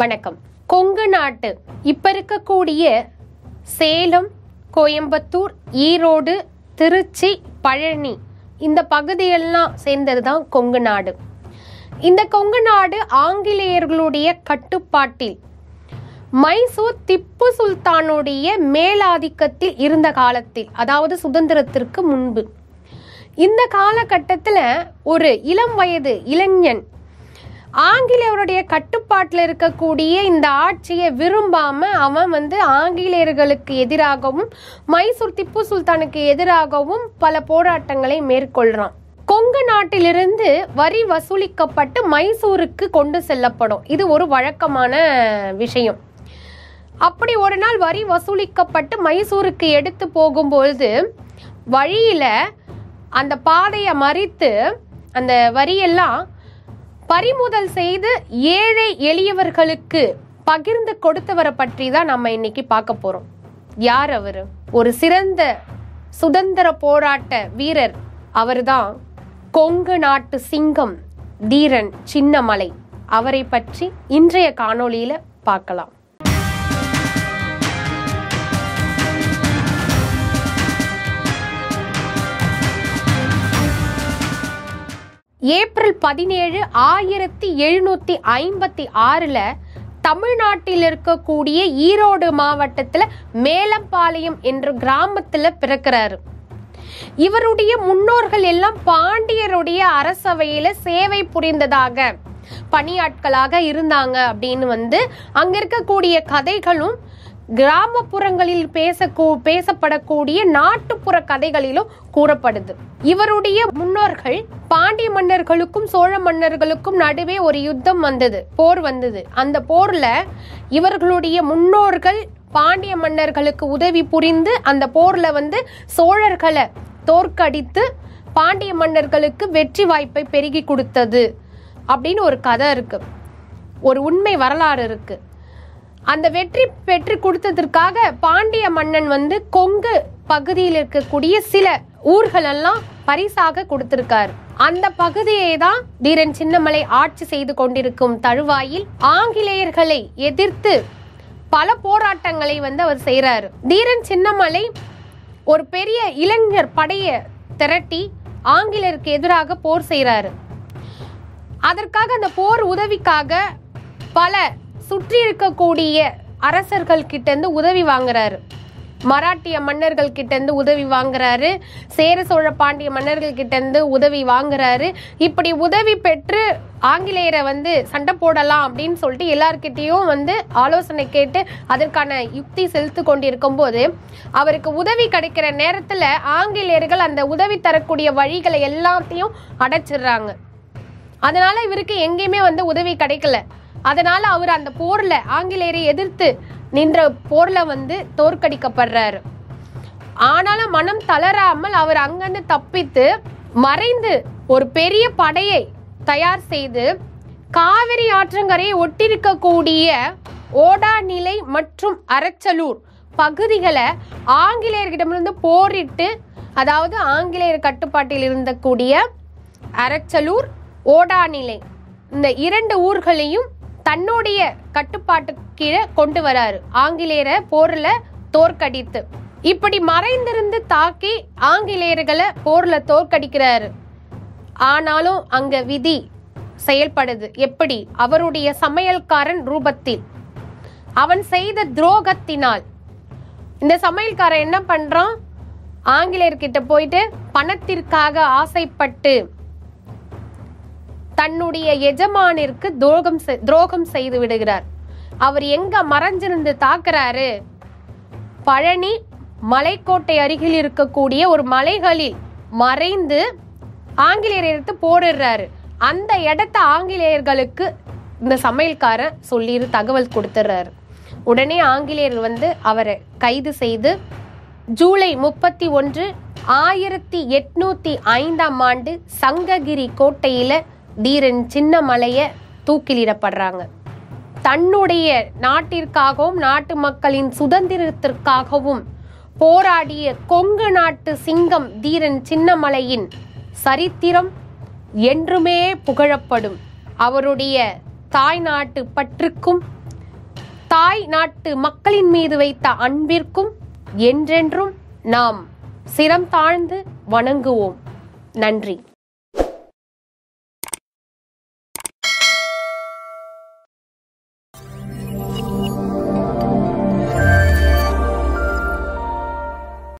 வணக்கம். கொங்கு நாட்டு இப்ப இருக்கக்கூடிய சேலம் கோயம்புத்தூர் ஈரோடு திருச்சி பழனி இந்த பகுதியெல்லாம் சேர்ந்தது தான் கொங்கு நாடு. இந்த கொங்கு நாடு ஆங்கிலேயர்களுடைய கட்டுப்பாட்டில் மைசூர் திப்பு சுல்தானுடைய மேலாதிக்கத்தில் இருந்த காலத்தில் அதாவது சுதந்திரத்திற்கு முன்பு. இந்த காலகட்டத்தில் ஒரு இளம் வயது இளைஞன் ஆங்கிலேயருடைய கட்டுப்பாட்டில் இருக்கக்கூடிய இந்த ஆட்சியை விரும்பாம அவன் வந்து ஆங்கிலேயர்களுக்கு எதிராகவும் மைசூர் திப்பு சுல்தானுக்கு எதிராகவும் பல போராட்டங்களை மேற்கொள்றான். கொங்கு நாட்டிலிருந்து வரி வசூலிக்கப்பட்டு மைசூருக்கு கொண்டு செல்லப்படும். இது ஒரு வழக்கமான விஷயம். அப்படி ஒரு நாள் வரி வசூலிக்கப்பட்டு மைசூருக்கு எடுத்து போகும்பொழுது வழியில அந்த பாதையை மறித்து அந்த வரியெல்லாம் பறிமுதல் செய்து ஏழை எளியவர்களுக்கு பகிர்ந்து கொடுத்தவரை பற்றி தான் நம்ம இன்னைக்கு பார்க்க போறோம். யார் அவர்? ஒரு சிறந்த சுதந்திர போராட்ட வீரர். அவர்தான் கொங்கு நாட்டு சிங்கம் தீரன் சின்னமலை. அவரை பற்றி இன்றைய காணொளியில பார்க்கலாம். ஏப்ரல் பதினேழு ஆயிரத்தி எழுநூத்தி ஐம்பத்தி ஆறுல தமிழ்நாட்டில் இருக்கக்கூடிய ஈரோடு மாவட்டத்துல மேலம்பாளையம் என்ற கிராமத்துல பிறக்கிறாரு. இவருடைய முன்னோர்கள் எல்லாம் பாண்டியருடைய அரசவையில சேவை புரிந்ததாக பணியாட்களாக இருந்தாங்க அப்படின்னு வந்து அங்க இருக்கக்கூடிய கதைகளும் கிராமப்புறங்களில் பேச பேசப்படக்கூடிய நாட்டுப்புற கதைகளிலும் கூறப்படுது. இவருடைய முன்னோர்கள் பாண்டிய மன்னர்களுக்கும் சோழ மன்னர்களுக்கும் நடுவே ஒரு யுத்தம் வந்தது போர் வந்தது. அந்த போர்ல இவர்களுடைய முன்னோர்கள் பாண்டிய மன்னர்களுக்கு உதவி புரிந்து அந்த போர்ல வந்து சோழர்களை தோற்கடித்து பாண்டிய மன்னர்களுக்கு வெற்றி வாய்ப்பை பெருகி கொடுத்தது அப்படின்னு ஒரு கதை இருக்கு. ஒரு உண்மை வரலாறு இருக்கு. அந்த வெற்றி பெற்று கொடுத்ததற்காக பாண்டிய மன்னன் வந்து கொங்கு பகுதியில் இருக்கக்கூடிய சில ஊர்களெல்லாம் பரிசாக கொடுத்திருக்கார். அந்த பகுதியை தான் தீரன் சின்னமலை ஆட்சி செய்து கொண்டிருக்கும் தழுவாயில் ஆங்கிலேயர்களை எதிர்த்து பல போராட்டங்களை வந்து அவர் செய்கிறார் தீரன் சின்னமலை ஒரு பெரிய இளைஞர் படையை திரட்டி ஆங்கிலேயருக்கு எதிராக போர் செய்கிறாரு அதற்காக அந்த போர் உதவிக்காக பல சுற்றி இருக்கக்கூடிய அரசர்கள் கிட்டேருந்து உதவி வாங்குறாரு. மராட்டிய மன்னர்கள் கிட்டேருந்து உதவி வாங்குறாரு. சேர சோழ பாண்டிய மன்னர்கள் கிட்டேருந்து உதவி வாங்குறாரு. இப்படி உதவி பெற்று ஆங்கிலேயரை வந்து சண்டை போடலாம் அப்படின்னு சொல்லிட்டு எல்லார்கிட்டயும் வந்து ஆலோசனை கேட்டு அதற்கான யுக்தி செலுத்து கொண்டிருக்கும் போது அவருக்கு உதவி கிடைக்கிற நேரத்தில் ஆங்கிலேயர்கள் அந்த உதவி தரக்கூடிய வழிகளை எல்லாத்தையும் அடைச்சிடுறாங்க. அதனால இவருக்கு எங்கேயுமே வந்து உதவி கிடைக்கல. அதனால அவர் அந்த போர்ல ஆங்கிலேயரை எதிர்த்து நின்ற போர்ல வந்து தோற்கடிக்கப்படுறாரு. ஆனாலும் மனம் தளராமல் அவர் அங்கிருந்து தப்பித்து மறைந்து ஒரு பெரிய படையை தயார் செய்து காவிரி ஆற்றங்கரையை ஒட்டிருக்கக்கூடிய ஓடாநிலை மற்றும் அரச்சலூர் பகுதிகளை ஆங்கிலேயர்கிடமிருந்து போரிட்டு அதாவது ஆங்கிலேயர் கட்டுப்பாட்டில் இருந்தக்கூடிய அரச்சலூர் ஓடாநிலை இந்த இரண்டு ஊர்களையும் தன்னுடைய கட்டுப்பாட்டு கீழே கொண்டு வராரு. ஆங்கிலேயரை போர்ல தோற்கடித்து. இப்படி மறைந்திருந்து தாக்கி ஆங்கிலேயர்களை போர்ல தோற்கடிக்கிறாரு. ஆனாலும் அங்க விதி செயல்படுது. எப்படி? அவருடைய சமையல்காரன் ரூபத்தில். அவன் செய்த துரோகத்தினால். இந்த சமையல்காரன் என்ன பண்றான்? ஆங்கிலேயர்கிட்ட போயிட்டு பணத்திற்காக ஆசைப்பட்டு தன்னுடைய எஜமானிற்கு துரோகம் துரோகம் செய்து விடுகிறார். அவர் எங்க மறைஞ்சிருந்து தாக்குறாரு? பழனி மலைக்கோட்டை அருகில் இருக்கக்கூடிய ஒரு மலைகளில் மறைந்து ஆங்கிலேயர் எடுத்து போடுறாரு அந்த இடத்த ஆங்கிலேயர்களுக்கு இந்த சமையல்காரன் சொல்லி தகவல் கொடுத்துட்றாரு உடனே ஆங்கிலேயர் வந்து அவரை கைது செய்து ஜூலை முப்பத்தி ஒன்று ஆயிரத்தி எட்நூத்தி ஐந்தாம் ஆண்டு சங்ககிரி கோட்டையில தீரன் சின்னமலைய தூக்கிலிடப்படுறாங்க. தன்னுடைய நாட்டிற்காகவும் நாட்டு மக்களின் சுதந்திரத்திற்காகவும் போராடிய கொங்கு நாட்டு சிங்கம் தீரன் சின்னமலையின் சரித்திரம் என்றுமே புகழப்படும். அவருடைய தாய் நாட்டு பற்றுக்கும் தாய் நாட்டு மக்களின் மீது வைத்த அன்பிற்கும் என்றென்றும் நாம் சிரம் தாழ்ந்து வணங்குவோம். நன்றி.